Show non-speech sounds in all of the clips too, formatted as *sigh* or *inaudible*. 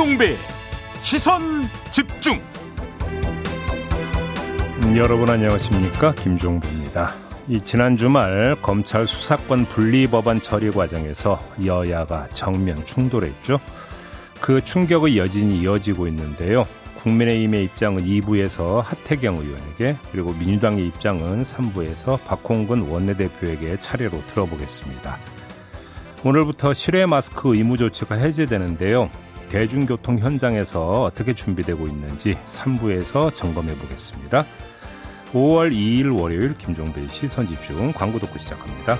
김종배 시선 집중 음, 여러분 안녕하십니까 김종배입니다. 이 지난 주말 검찰 수사권 분리 법안 처리 과정에서 여야가 정면 충돌했죠. 그 충격의 여진이 이어지고 있는데요. 국민의힘의 입장은 2부에서 하태경 의원에게 그리고 민주당의 입장은 3부에서 박홍근 원내대표에게 차례로 들어보겠습니다. 오늘부터 실외 마스크 의무 조치가 해제되는데요. 대중교통 현장에서 어떻게 준비되고 있는지 3부에서 점검해 보겠습니다. 5월 2일 월요일 김종배 시선 집중 광고 듣고 시작합니다.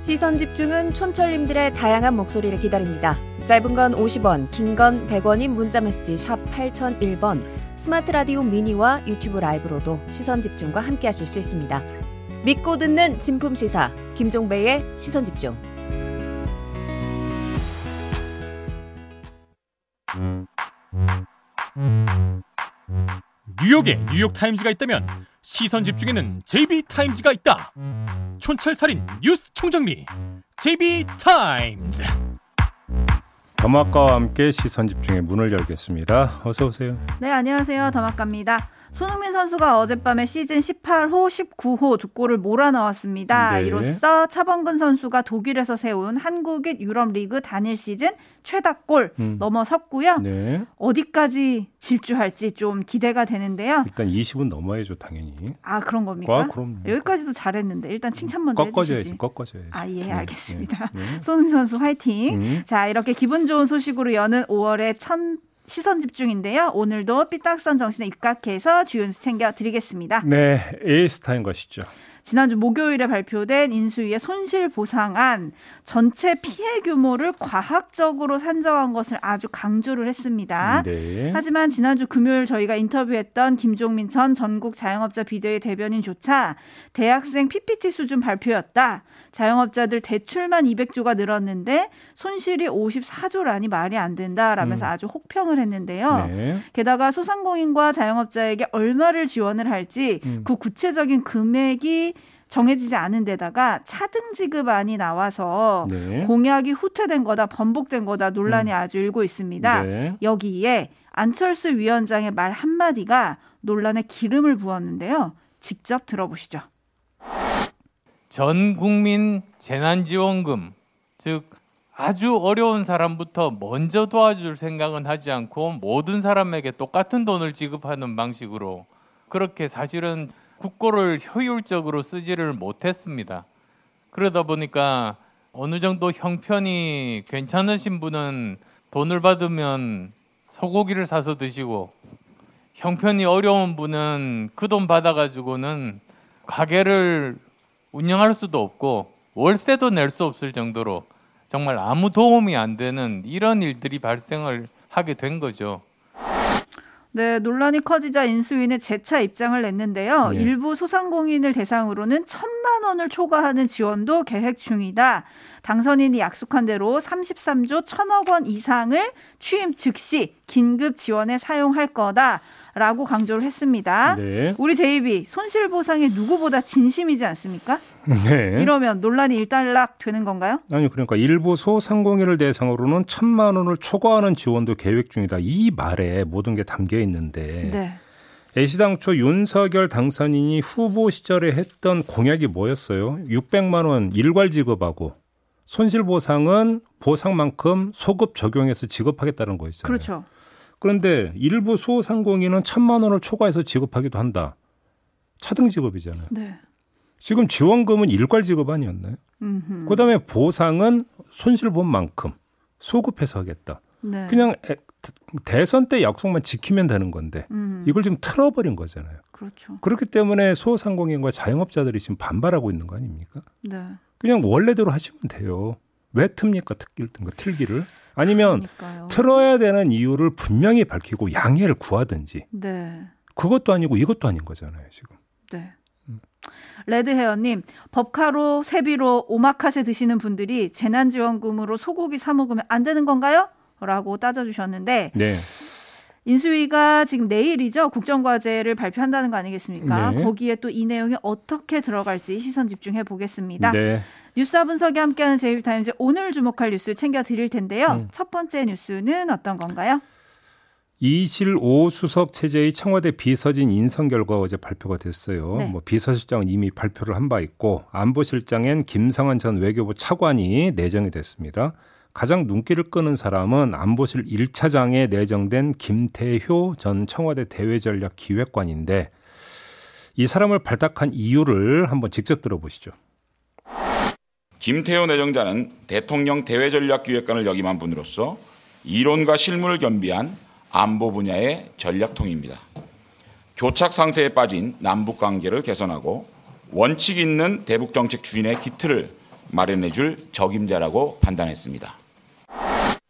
시선 집중은 촌철님들의 다양한 목소리를 기다립니다. 짧은 건 50원, 긴 건 100원인 문자 메시지 샵 8001번, 스마트 라디오 미니와 유튜브 라이브로도 시선 집중과 함께 하실 수 있습니다. 믿고 듣는 진품 시사 김종배의 시선 집중. 뉴욕에 뉴욕 타임즈가 있다면 시선 집중에는 JB타임즈가 있다 촌철살인 뉴스 총정리 JB타임즈 더마카와 함께 시선 집중의 문을 열겠습니다. 어서 오세요. 네, 안녕하세요. 더마카입니다. 손흥민 선수가 어젯밤에 시즌 18호, 19호 두 골을 몰아넣었습니다. 네. 이로써 차범근 선수가 독일에서 세운 한국인 유럽 리그 단일 시즌 최다골 음. 넘어섰고요. 네. 어디까지 질주할지 좀 기대가 되는데요. 일단 20은 넘어야죠, 당연히. 아, 그런 겁니까? 와, 그럼. 여기까지도 잘했는데 일단 칭찬 먼저 꺾어줘야지, 꺾어줘야지. 아, 예, 네, 알겠습니다. 네. 네. 손흥민 선수 화이팅. 음. 자, 이렇게 기분 좋은 소식으로 여는 5월의 첫 시선 집중인데요. 오늘도 삐딱선 정신에 입각해서 뉴스 챙겨드리겠습니다. 네, 에이스타인 것이죠. 지난주 목요일에 발표된 인수위의 손실 보상안 전체 피해 규모를 과학적으로 산정한 것을 아주 강조를 했습니다. 네. 하지만 지난주 금요일 저희가 인터뷰했던 김종민 전 전국 자영업자 비대위 대변인조차 대학생 PPT 수준 발표였다. 자영업자들 대출만 200조가 늘었는데 손실이 54조라니 말이 안 된다라면서 음. 아주 혹평을 했는데요. 네. 게다가 소상공인과 자영업자에게 얼마를 지원을 할지 음. 그 구체적인 금액이 정해지지 않은 데다가 차등 지급안이 나와서 네. 공약이 후퇴된 거다, 번복된 거다 논란이 음. 아주 일고 있습니다. 네. 여기에 안철수 위원장의 말 한마디가 논란에 기름을 부었는데요. 직접 들어보시죠. 전 국민 재난지원금, 즉 아주 어려운 사람부터 먼저 도와줄 생각은 하지 않고 모든 사람에게 똑같은 돈을 지급하는 방식으로 그렇게 사실은 국고를 효율적으로 쓰지를 못했습니다. 그러다 보니까 어느 정도 형편이 괜찮으신 분은 돈을 받으면 소고기를 사서 드시고 형편이 어려운 분은 그 돈 받아가지고는 가게를 운영할 수도 없고 월세도 낼 수 없을 정도로 정말 아무 도움이 안 되는 이런 일들이 발생을 하게 된 거죠. 네, 논란이 커지자 인수위는 재차 입장을 냈는데요. 네. 일부 소상공인을 대상으로는 천만 원을 초과하는 지원도 계획 중이다. 당선인이 약속한 대로 33조 1천억 원 이상을 취임 즉시 긴급 지원에 사용할 거다. 라고 강조를 했습니다. 네. 우리 제이비 손실 보상에 누구보다 진심이지 않습니까? 네. 이러면 논란이 일단락 되는 건가요? 아니 그러니까 일부 소상공인을 대상으로는 천만 원을 초과하는 지원도 계획 중이다. 이 말에 모든 게 담겨 있는데 네. 애시당초 윤석열 당선인이 후보 시절에 했던 공약이 뭐였어요? 600만 원 일괄 지급하고 손실 보상은 보상만큼 소급 적용해서 지급하겠다는 거였잖아요. 그렇죠. 그런데 일부 소상공인은 천만 원을 초과해서 지급하기도 한다. 차등 지급이잖아요. 네. 지금 지원금은 일괄 지급 아니었나요? 음흠. 그다음에 보상은 손실 본 만큼 소급해서 하겠다. 네. 그냥 대선 때 약속만 지키면 되는 건데 음. 이걸 지금 틀어버린 거잖아요. 그렇죠. 그렇기 때문에 소상공인과 자영업자들이 지금 반발하고 있는 거 아닙니까? 네. 그냥 원래대로 하시면 돼요. 왜 틉니까 특기를 든가 틀기를? 아니면 그러니까요. 틀어야 되는 이유를 분명히 밝히고 양해를 구하든지. 네. 그것도 아니고 이것도 아닌 거잖아요, 지금. 네. 음. 레드헤어님, 법카로 세비로 오마카세 드시는 분들이 재난지원금으로 소고기 사 먹으면 안 되는 건가요? 라고 따져주셨는데, 네. 인수위가 지금 내일이죠. 국정과제를 발표한다는 거 아니겠습니까? 네. 거기에 또 이 내용이 어떻게 들어갈지 시선 집중해 보겠습니다. 네. 뉴스와 분석이 함께하는 JB타임즈 오늘 주목할 뉴스 챙겨 드릴 텐데요. 음. 첫 번째 뉴스는 어떤 건가요? 이실 오 수석 체제의 청와대 비서진 인선 결과가 어제 발표가 됐어요. 네. 뭐 비서실장은 이미 발표를 한 바 있고 안보실장엔 김성한 전 외교부 차관이 내정이 됐습니다. 가장 눈길을 끄는 사람은 안보실 1차장에 내정된 김태효 전 청와대 대외전략 기획관인데 이 사람을 발탁한 이유를 한번 직접 들어보시죠. 김태효 내정자는 대통령 대외전략기획관을 역임한 분으로서 이론과 실무를 겸비한 안보 분야의 전략통입니다. 교착 상태에 빠진 남북 관계를 개선하고 원칙 있는 대북 정책 추진의 기틀을 마련해 줄 적임자라고 판단했습니다.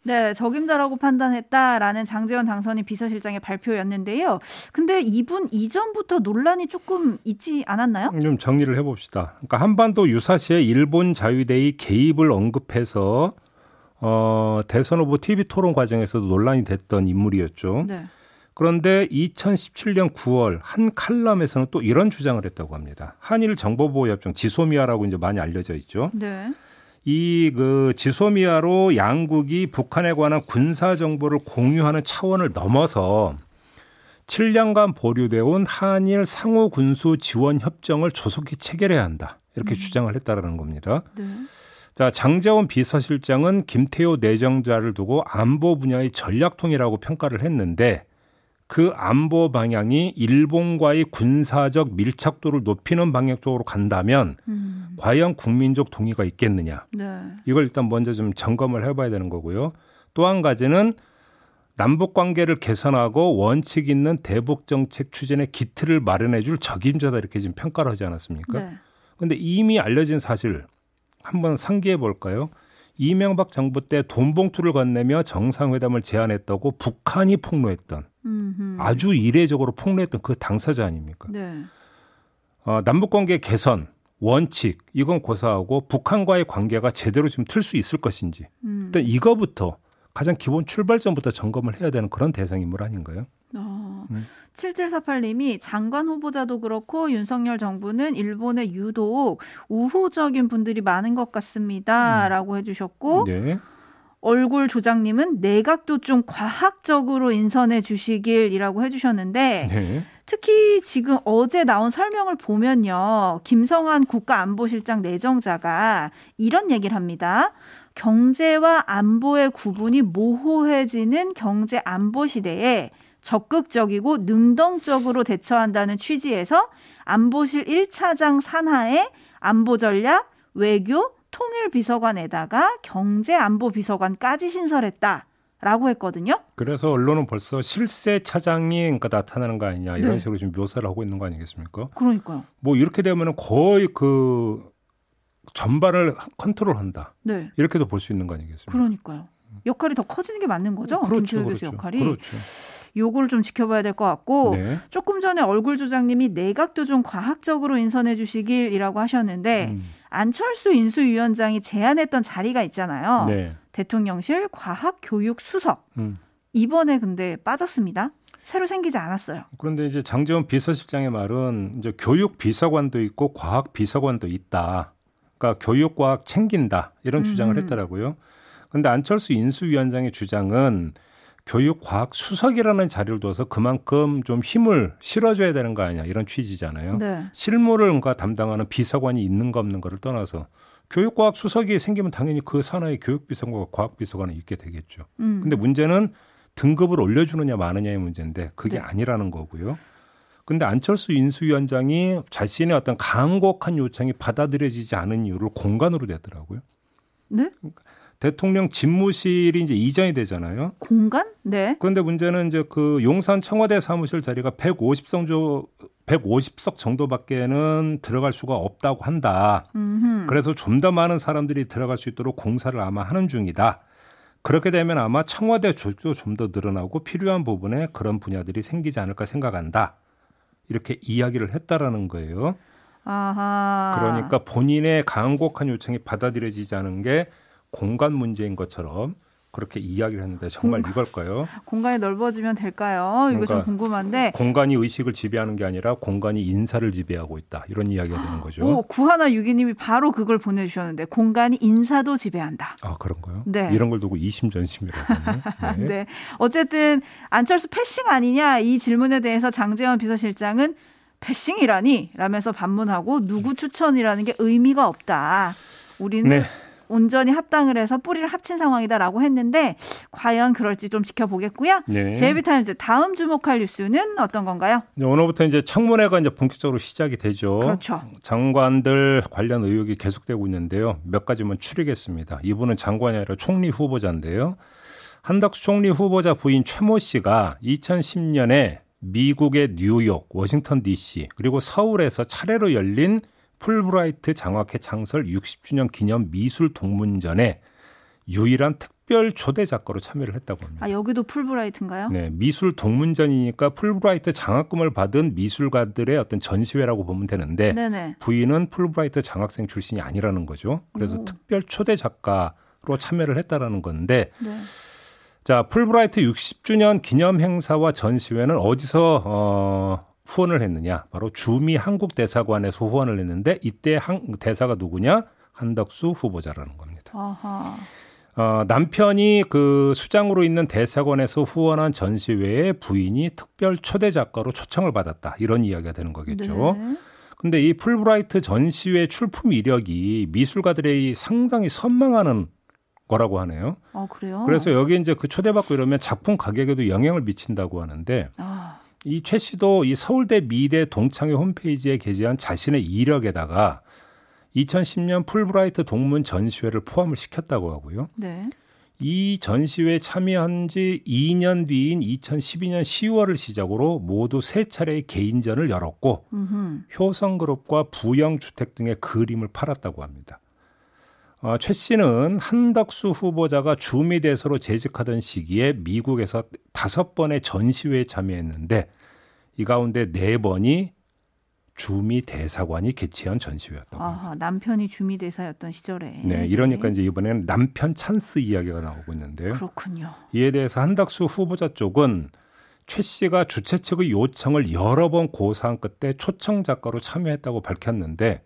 네, 적임자라고 판단했다라는 장재원 당선인 비서실장의 발표였는데요. 근데 이분 이전부터 논란이 조금 있지 않았나요? 좀 정리를 해봅시다. 그러니까 한반도 유사시에 일본 자유대의 개입을 언급해서 어, 대선 후보 TV 토론 과정에서도 논란이 됐던 인물이었죠. 네. 그런데 2017년 9월 한 칼럼에서는 또 이런 주장을 했다고 합니다. 한일 정보보호협정 지소미아라고 이제 많이 알려져 있죠. 네. 이 그 지소미아로 양국이 북한에 관한 군사 정보를 공유하는 차원을 넘어서 7년간 보류돼 온 한일 상호 군수 지원 협정을 조속히 체결해야 한다. 이렇게 음. 주장을 했다라는 겁니다. 네. 자, 장재원 비서실장은 김태호 내정자를 두고 안보 분야의 전략통이라고 평가를 했는데 그 안보 방향이 일본과의 군사적 밀착도를 높이는 방향 쪽으로 간다면 음. 과연 국민적 동의가 있겠느냐. 네. 이걸 일단 먼저 좀 점검을 해봐야 되는 거고요. 또 한 가지는 남북 관계를 개선하고 원칙 있는 대북 정책 추진의 기틀을 마련해 줄 적임자다 이렇게 지금 평가를 하지 않았습니까? 네. 근데 이미 알려진 사실 한번 상기해 볼까요? 이명박 정부 때 돈 봉투를 건네며 정상회담을 제안했다고 북한이 폭로했던 음흠. 아주 이례적으로 폭로했던 그 당사자 아닙니까? 네. 어, 남북관계 개선 원칙 이건 고사하고 북한과의 관계가 제대로 지금 틀 수 있을 것인지 음. 일단 이거부터 가장 기본 출발점부터 점검을 해야 되는 그런 대상 인물 아닌가요? 어, 음. 7748님이 장관 후보자도 그렇고 윤석열 정부는 일본에 유독 우호적인 분들이 많은 것 같습니다. 음. 라고 해주셨고, 네. 얼굴 조장님은 내각도 좀 과학적으로 인선해 주시길이라고 해주셨는데, 네. 특히 지금 어제 나온 설명을 보면요. 김성한 국가안보실장 내정자가 이런 얘기를 합니다. 경제와 안보의 구분이 모호해지는 경제 안보 시대에 적극적이고 능동적으로 대처한다는 취지에서 안보실 1차장 산하에 안보 전략, 외교, 통일 비서관에다가 경제 안보 비서관까지 신설했다. 라고 했거든요. 그래서 언론은 벌써 실세 차장이 그러니까 나타나는 거 아니냐 이런 네. 식으로 지금 묘사를 하고 있는 거 아니겠습니까? 그러니까요. 뭐 이렇게 되면은 거의 그 전반을 컨트롤한다. 네. 이렇게도 볼 수 있는 거 아니겠습니까? 그러니까요. 역할이 더 커지는 게 맞는 거죠. 그렇죠, 김태우 그렇죠. 역할이. 그렇죠. 요거를 좀 지켜봐야 될 것 같고 네. 조금 전에 얼굴 조장님이 내각도 좀 과학적으로 인선해 주시길이라고 하셨는데 음. 안철수 인수위원장이 제안했던 자리가 있잖아요. 네. 대통령실 과학교육수석. 음. 이번에 근데 빠졌습니다. 새로 생기지 않았어요. 그런데 이제 장재원 비서실장의 말은 이제 교육 비서관도 있고 과학 비서관도 있다. 그러니까 교육 과학 챙긴다 이런 주장을 음. 했더라고요. 그런데 안철수 인수위원장의 주장은 교육과학 수석이라는 자리를 둬서 그만큼 좀 힘을 실어줘야 되는 거 아니냐 이런 취지잖아요. 네. 실무를 뭔가 담당하는 비서관이 있는가 없는 거를 떠나서 교육과학 수석이 생기면 당연히 그 산하에 교육비서관과 과학비서관이 있게 되겠죠. 음. 근데 문제는 등급을 올려주느냐 마느냐의 문제인데 그게 네. 아니라는 거고요. 근데 안철수 인수위원장이 자신의 어떤 강곡한 요청이 받아들여지지 않은 이유를 공간으로 내더라고요. 네? 대통령 집무실이 이제 이전이 되잖아요. 공간? 네. 그런데 문제는 이제 그 용산 청와대 사무실 자리가 150석 150석 정도밖에는 들어갈 수가 없다고 한다. 음흠. 그래서 좀 더 많은 사람들이 들어갈 수 있도록 공사를 아마 하는 중이다. 그렇게 되면 아마 청와대 조직도 좀 더 늘어나고 필요한 부분에 그런 분야들이 생기지 않을까 생각한다. 이렇게 이야기를 했다라는 거예요. 아하. 그러니까 본인의 강곡한 요청이 받아들여지지 않은 게 공간 문제인 것처럼 그렇게 이야기를 했는데 정말 공간, 이걸까요? 공간이 넓어지면 될까요? 이거 좀 궁금한데 공간이 의식을 지배하는 게 아니라 공간이 인사를 지배하고 있다 이런 이야기가 되는 거죠. 오, 구하나 유기님이 바로 그걸 보내주셨는데 공간이 인사도 지배한다. 아 그런가요? 네. 이런 걸 두고 이심전심이라고. *laughs* 네. 네. 어쨌든 안철수 패싱 아니냐 이 질문에 대해서 장재원 비서실장은 패싱이라니 라면서 반문하고 누구 추천이라는 게 의미가 없다. 우리는 네. 온전히 합당을 해서 뿌리를 합친 상황이다라고 했는데 과연 그럴지 좀 지켜보겠고요. 네. 제이비타임즈 다음 주목할 뉴스는 어떤 건가요? 네, 오늘부터 이제 청문회가 이제 본격적으로 시작이 되죠. 그렇죠. 장관들 관련 의혹이 계속되고 있는데요. 몇 가지만 추리겠습니다. 이분은 장관이 아니라 총리 후보자인데요. 한덕수 총리 후보자 부인 최모 씨가 2010년에 미국의 뉴욕, 워싱턴 DC 그리고 서울에서 차례로 열린 풀브라이트 장학회 창설 60주년 기념 미술 동문전에 유일한 특별 초대 작가로 참여를 했다고 합니다. 아, 여기도 풀브라이트인가요? 네, 미술 동문전이니까 풀브라이트 장학금을 받은 미술가들의 어떤 전시회라고 보면 되는데 네네. 부인은 풀브라이트 장학생 출신이 아니라는 거죠. 그래서 오. 특별 초대 작가로 참여를 했다라는 건데 네. 자, 풀브라이트 60주년 기념 행사와 전시회는 어디서 어 후원을 했느냐? 바로 주미 한국 대사관에서 후원을 했는데 이때 한, 대사가 누구냐? 한덕수 후보자라는 겁니다. 아하. 어, 남편이 그 수장으로 있는 대사관에서 후원한 전시회에 부인이 특별 초대 작가로 초청을 받았다. 이런 이야기가 되는 거겠죠. 네. 근데 이 풀브라이트 전시회 출품 이력이 미술가들의 상당히 선망하는 거라고 하네요. 아, 그래요? 그래서 여기 이제 그 초대받고 이러면 작품 가격에도 영향을 미친다고 하는데 아. 이 최 씨도 이 서울대 미대 동창회 홈페이지에 게재한 자신의 이력에다가 2010년 풀브라이트 동문 전시회를 포함을 시켰다고 하고요. 네. 이 전시회에 참여한 지 2년 뒤인 2012년 10월을 시작으로 모두 세 차례의 개인전을 열었고 음흠. 효성그룹과 부영주택 등의 그림을 팔았다고 합니다. 어, 최 씨는 한덕수 후보자가 주미대사로 재직하던 시기에 미국에서 다섯 번의 전시회에 참여했는데 이 가운데 네 번이 주미 대사관이 개최한 전시회였다고. 아, 남편이 주미 대사였던 시절에. 네, 이러니까 네. 이제 이번에는 남편 찬스 이야기가 나오고 있는데요. 그렇군요. 이에 대해서 한덕수 후보자 쪽은 최 씨가 주최 측의 요청을 여러 번 고사한 끝에 초청 작가로 참여했다고 밝혔는데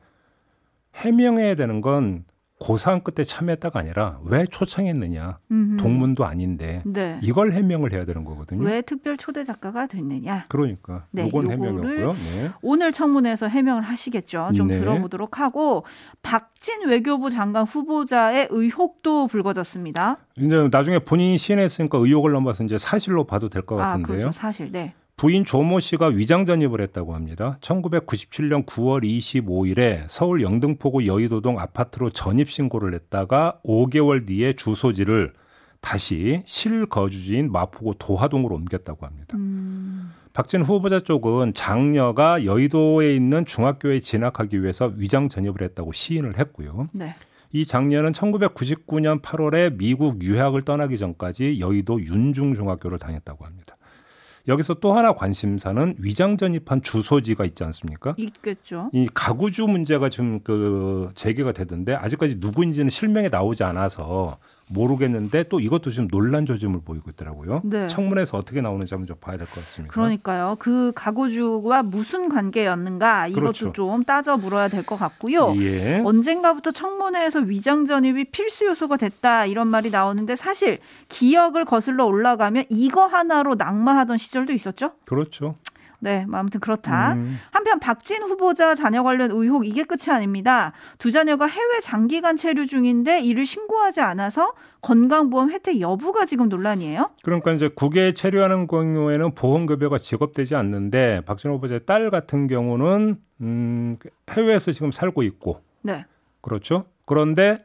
해명해야 되는 건 고사한 끝에 참여했다가 아니라 왜 초청했느냐 음흠. 동문도 아닌데 네. 이걸 해명을 해야 되는 거거든요. 왜 특별 초대 작가가 됐느냐? 그러니까 네, 이건 해명이었고요. 네. 오늘 청문회에서 해명을 하시겠죠. 좀 네. 들어보도록 하고 박진 외교부 장관 후보자의 의혹도 불거졌습니다. 이제 나중에 본인이 시인했으니까 의혹을 넘어서 이제 사실로 봐도 될 것 같은데요. 아, 그렇죠. 사실. 네. 부인 조모 씨가 위장 전입을 했다고 합니다. 1997년 9월 25일에 서울 영등포구 여의도동 아파트로 전입 신고를 했다가 5개월 뒤에 주소지를 다시 실거주지인 마포구 도화동으로 옮겼다고 합니다. 음. 박진 후보자 쪽은 장녀가 여의도에 있는 중학교에 진학하기 위해서 위장 전입을 했다고 시인을 했고요. 네. 이 장녀는 1999년 8월에 미국 유학을 떠나기 전까지 여의도 윤중중학교를 다녔다고 합니다. 여기서 또 하나 관심사는 위장 전입한 주소지가 있지 않습니까? 있겠죠. 이 가구주 문제가 좀그 제기가 되던데 아직까지 누구인지는 실명에 나오지 않아서 모르겠는데 또 이것도 지금 논란 조짐을 보이고 있더라고요. 네. 청문회에서 어떻게 나오는지 한번 좀 봐야 될 것 같습니다. 그러니까요. 그 가구주와 무슨 관계였는가 이것도 그렇죠. 좀 따져 물어야 될 것 같고요. 예. 언젠가부터 청문회에서 위장 전입이 필수 요소가 됐다 이런 말이 나오는데 사실 기억을 거슬러 올라가면 이거 하나로 낙마하던 시절도 있었죠. 그렇죠. 네, 뭐 아무튼 그렇다. 음. 한편 박진 후보자 자녀 관련 의혹 이게 끝이 아닙니다. 두 자녀가 해외 장기간 체류 중인데 이를 신고하지 않아서 건강보험 혜택 여부가 지금 논란이에요. 그러니까 이제 국외에 체류하는 경우에는 보험급여가 지급되지 않는데 박진 후보자의 딸 같은 경우는 음, 해외에서 지금 살고 있고, 네, 그렇죠. 그런데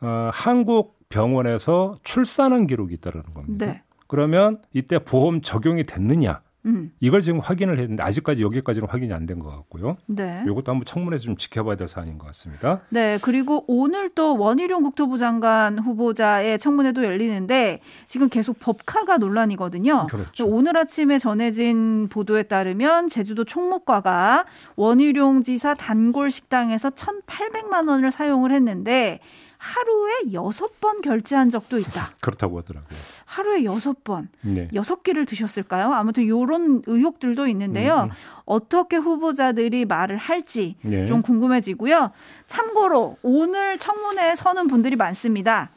어, 한국 병원에서 출산한 기록이 있다는 겁니다. 네. 그러면 이때 보험 적용이 됐느냐? 음. 이걸 지금 확인을 했는데 아직까지 여기까지는 확인이 안 된 것 같고요. 네. 이것도 한번 청문회에서 좀 지켜봐야 될 사안인 것 같습니다. 네. 그리고 오늘 또 원희룡 국토부 장관 후보자의 청문회도 열리는데 지금 계속 법카가 논란이거든요. 그렇죠. 오늘 아침에 전해진 보도에 따르면 제주도 총무과가 원희룡 지사 단골 식당에서 1,800만 원을 사용을 했는데 하루에 여섯 번 결제한 적도 있다. *laughs* 그렇다고 하더라고요. 하루에 여섯 번, 네. 여섯 끼를 드셨을까요? 아무튼 이런 의혹들도 있는데요. 음, 음. 어떻게 후보자들이 말을 할지 네. 좀 궁금해지고요. 참고로 오늘 청문회에 서는 분들이 많습니다.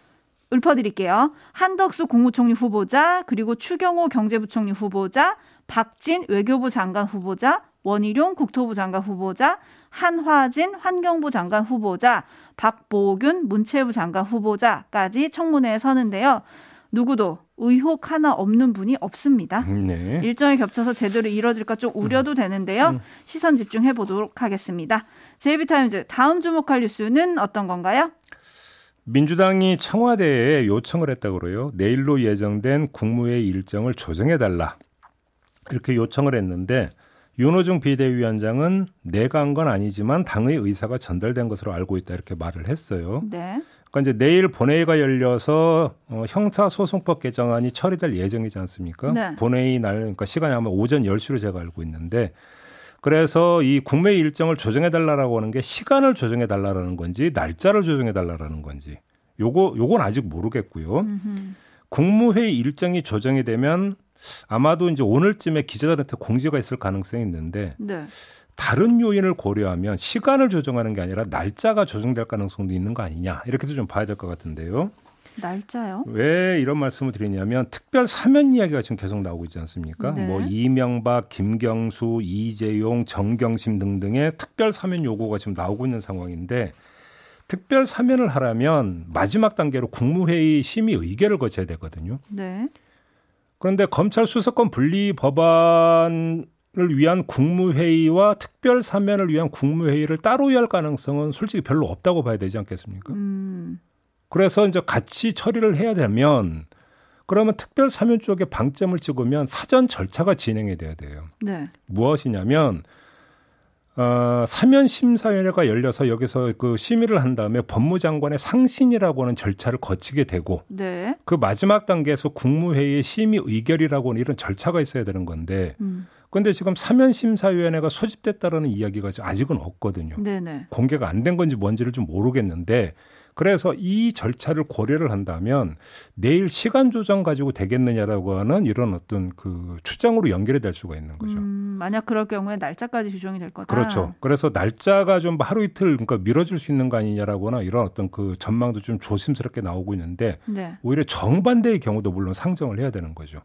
읊어드릴게요. 한덕수 국무총리 후보자, 그리고 추경호 경제부총리 후보자, 박진 외교부 장관 후보자, 원희룡 국토부 장관 후보자, 한화진 환경부 장관 후보자, 박보균 문체부 장관 후보자까지 청문회에 서는데요. 누구도 의혹 하나 없는 분이 없습니다. 네. 일정이 겹쳐서 제대로 이뤄질까 좀 우려도 되는데요. 음. 시선 집중해 보도록 하겠습니다. 제이비타임즈 다음 주목할 뉴스는 어떤 건가요? 민주당이 청와대에 요청을 했다고 그래요. 내일로 예정된 국무회의 일정을 조정해 달라. 이렇게 요청을 했는데 윤호중 비대위원장은 내가 한 건 아니지만 당의 의사가 전달된 것으로 알고 있다 이렇게 말을 했어요. 네. 그러니까 이제 내일 본회의가 열려서 어, 형사소송법 개정안이 처리될 예정이지 않습니까? 네. 본회의 날 그러니까 시간이 아마 오전 10시로 제가 알고 있는데 그래서 이 국회 일정을 조정해 달라라고 하는 게 시간을 조정해 달라라는 건지 날짜를 조정해 달라라는 건지 요거 요건 아직 모르겠고요. 음흠. 국무회의 일정이 조정이 되면 아마도 이제 오늘쯤에 기자들한테 공지가 있을 가능성이 있는데 네. 다른 요인을 고려하면 시간을 조정하는 게 아니라 날짜가 조정될 가능성도 있는 거 아니냐 이렇게도 좀 봐야 될 것 같은데요. 날짜요? 왜 이런 말씀을 드리냐면 특별 사면 이야기가 지금 계속 나오고 있지 않습니까? 네. 뭐 이명박, 김경수, 이재용, 정경심 등등의 특별 사면 요구가 지금 나오고 있는 상황인데 특별 사면을 하려면 마지막 단계로 국무회의 심의 의결을 거쳐야 되거든요. 네. 그런데 검찰 수사권 분리 법안 을 위한 국무회의와 특별 사면을 위한 국무회의를 따로 할 가능성은 솔직히 별로 없다고 봐야 되지 않겠습니까? 음. 그래서 이제 같이 처리를 해야 되면 그러면 특별 사면 쪽에 방점을 찍으면 사전 절차가 진행이 돼야 돼요. 네. 무엇이냐면 어, 사면 심사위원회가 열려서 여기서 그 심의를 한 다음에 법무장관의 상신이라고 하는 절차를 거치게 되고 네. 그 마지막 단계에서 국무회의의 심의 의결이라고 하는 이런 절차가 있어야 되는 건데 음. 그런데 지금 사면심사위원회가 소집됐다라는 이야기가 아직은 없거든요. 네네. 공개가 안 된 건지 뭔지를 좀 모르겠는데 그래서 이 절차를 고려를 한다면 내일 시간 조정 가지고 되겠느냐라고 하는 이런 어떤 그 추정으로 연결이 될 수가 있는 거죠. 음, 만약 그럴 경우에 날짜까지 조정이 될 거다. 그렇죠. 그래서 날짜가 좀 하루 이틀 그러니까 미뤄질 수 있는 거 아니냐라거나 이런 어떤 그 전망도 좀 조심스럽게 나오고 있는데 네. 오히려 정반대의 경우도 물론 상정을 해야 되는 거죠.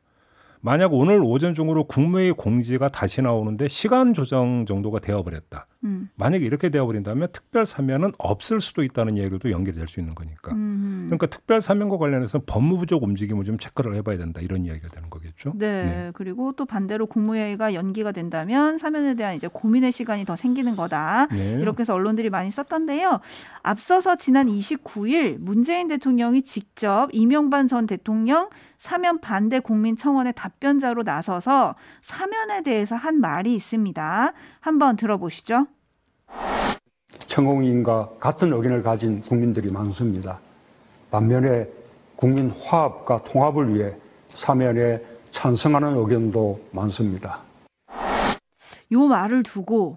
만약 오늘 오전 중으로 국무회의 공지가 다시 나오는데 시간 조정 정도가 되어버렸다. 음. 만약에 이렇게 되어버린다면 특별 사면은 없을 수도 있다는 얘기로도 연결될 수 있는 거니까. 음. 그러니까 특별 사면과 관련해서 법무부적 움직임을 좀 체크를 해봐야 된다 이런 이야기가 되는 거겠죠. 네. 네. 그리고 또 반대로 국무회의가 연기가 된다면 사면에 대한 이제 고민의 시간이 더 생기는 거다. 네. 이렇게 해서 언론들이 많이 썼던데요. 앞서서 지난 29일 문재인 대통령이 직접 이명반 전 대통령 사면 반대 국민청원의 답변자로 나서서 사면에 대해서 한 말이 있습니다. 한번 들어보시죠. 청공인과 같은 의견을 가진 국민들이 많습니다. 반면에 국민 화합과 통합을 위해 사면에 찬성하는 의견도 많습니다. 이 말을 두고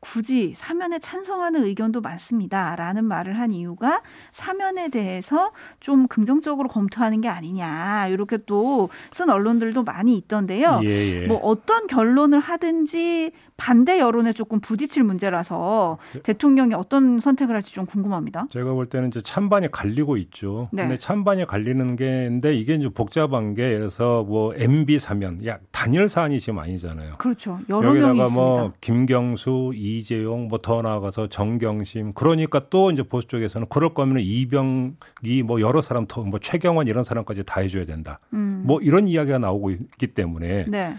굳이 사면에 찬성하는 의견도 많습니다. 라는 말을 한 이유가 사면에 대해서 좀 긍정적으로 검토하는 게 아니냐. 이렇게 또 쓴 언론들도 많이 있던데요. 예, 예. 뭐 어떤 결론을 하든지 반대 여론에 조금 부딪힐 문제라서 네. 대통령이 어떤 선택을 할지 좀 궁금합니다. 제가 볼 때는 이제 찬반이 갈리고 있죠. 네. 근데 찬반이 갈리는 게인데 이게 이제 복잡한 게 그래서 뭐 MB 사면 야 단일 사안이 지금 아니잖아요. 그렇죠. 여러 여기다가 명이 뭐 있습니다. 김경수, 이재용 뭐 더 나아가서 정경심 그러니까 또 이제 보수 쪽에서는 그럴 거면 이병기 뭐 여러 사람 더 뭐 최경원 이런 사람까지 다 해줘야 된다. 음. 뭐 이런 이야기가 나오고 있기 때문에. 네.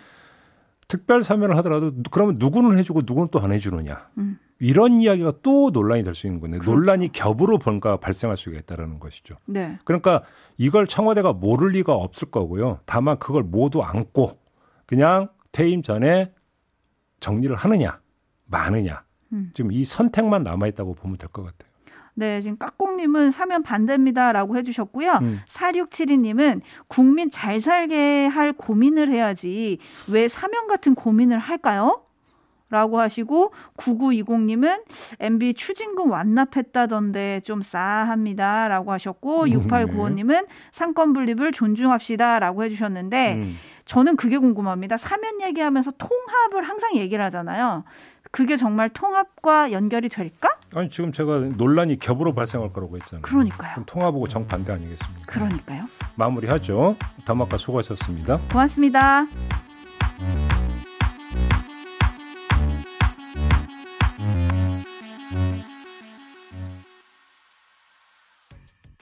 특별 사면을 하더라도 그러면 누구는 해주고 누구는 또 안 해주느냐. 음. 이런 이야기가 또 논란이 될 수 있는 건데 그렇죠. 논란이 겹으로 뭔가 발생할 수가 있다라는 것이죠. 네. 그러니까 이걸 청와대가 모를 리가 없을 거고요. 다만 그걸 모두 안고 그냥 퇴임 전에 정리를 하느냐, 마느냐. 음. 지금 이 선택만 남아 있다고 보면 될 것 같아요. 네, 지금 깍공님은 사면 반대입니다라고 해주셨고요. 음. 4672님은 국민 잘 살게 할 고민을 해야지 왜 사면 같은 고민을 할까요? 라고 하시고 9920님은 MB 추징금 완납했다던데 좀 싸합니다 라고 하셨고 6895님은 상권 분립을 존중합시다 라고 해주셨는데 음. 저는 그게 궁금합니다. 사면 얘기하면서 통합을 항상 얘기를 하잖아요. 그게 정말 통합과 연결이 될까? 아니 지금 제가 논란이 겹으로 발생할 거라고 했잖아요. 그러니까요. 통합하고 정반대 아니겠습니까? 그러니까요. 마무리하죠. 더마카 수고하셨습니다. 고맙습니다.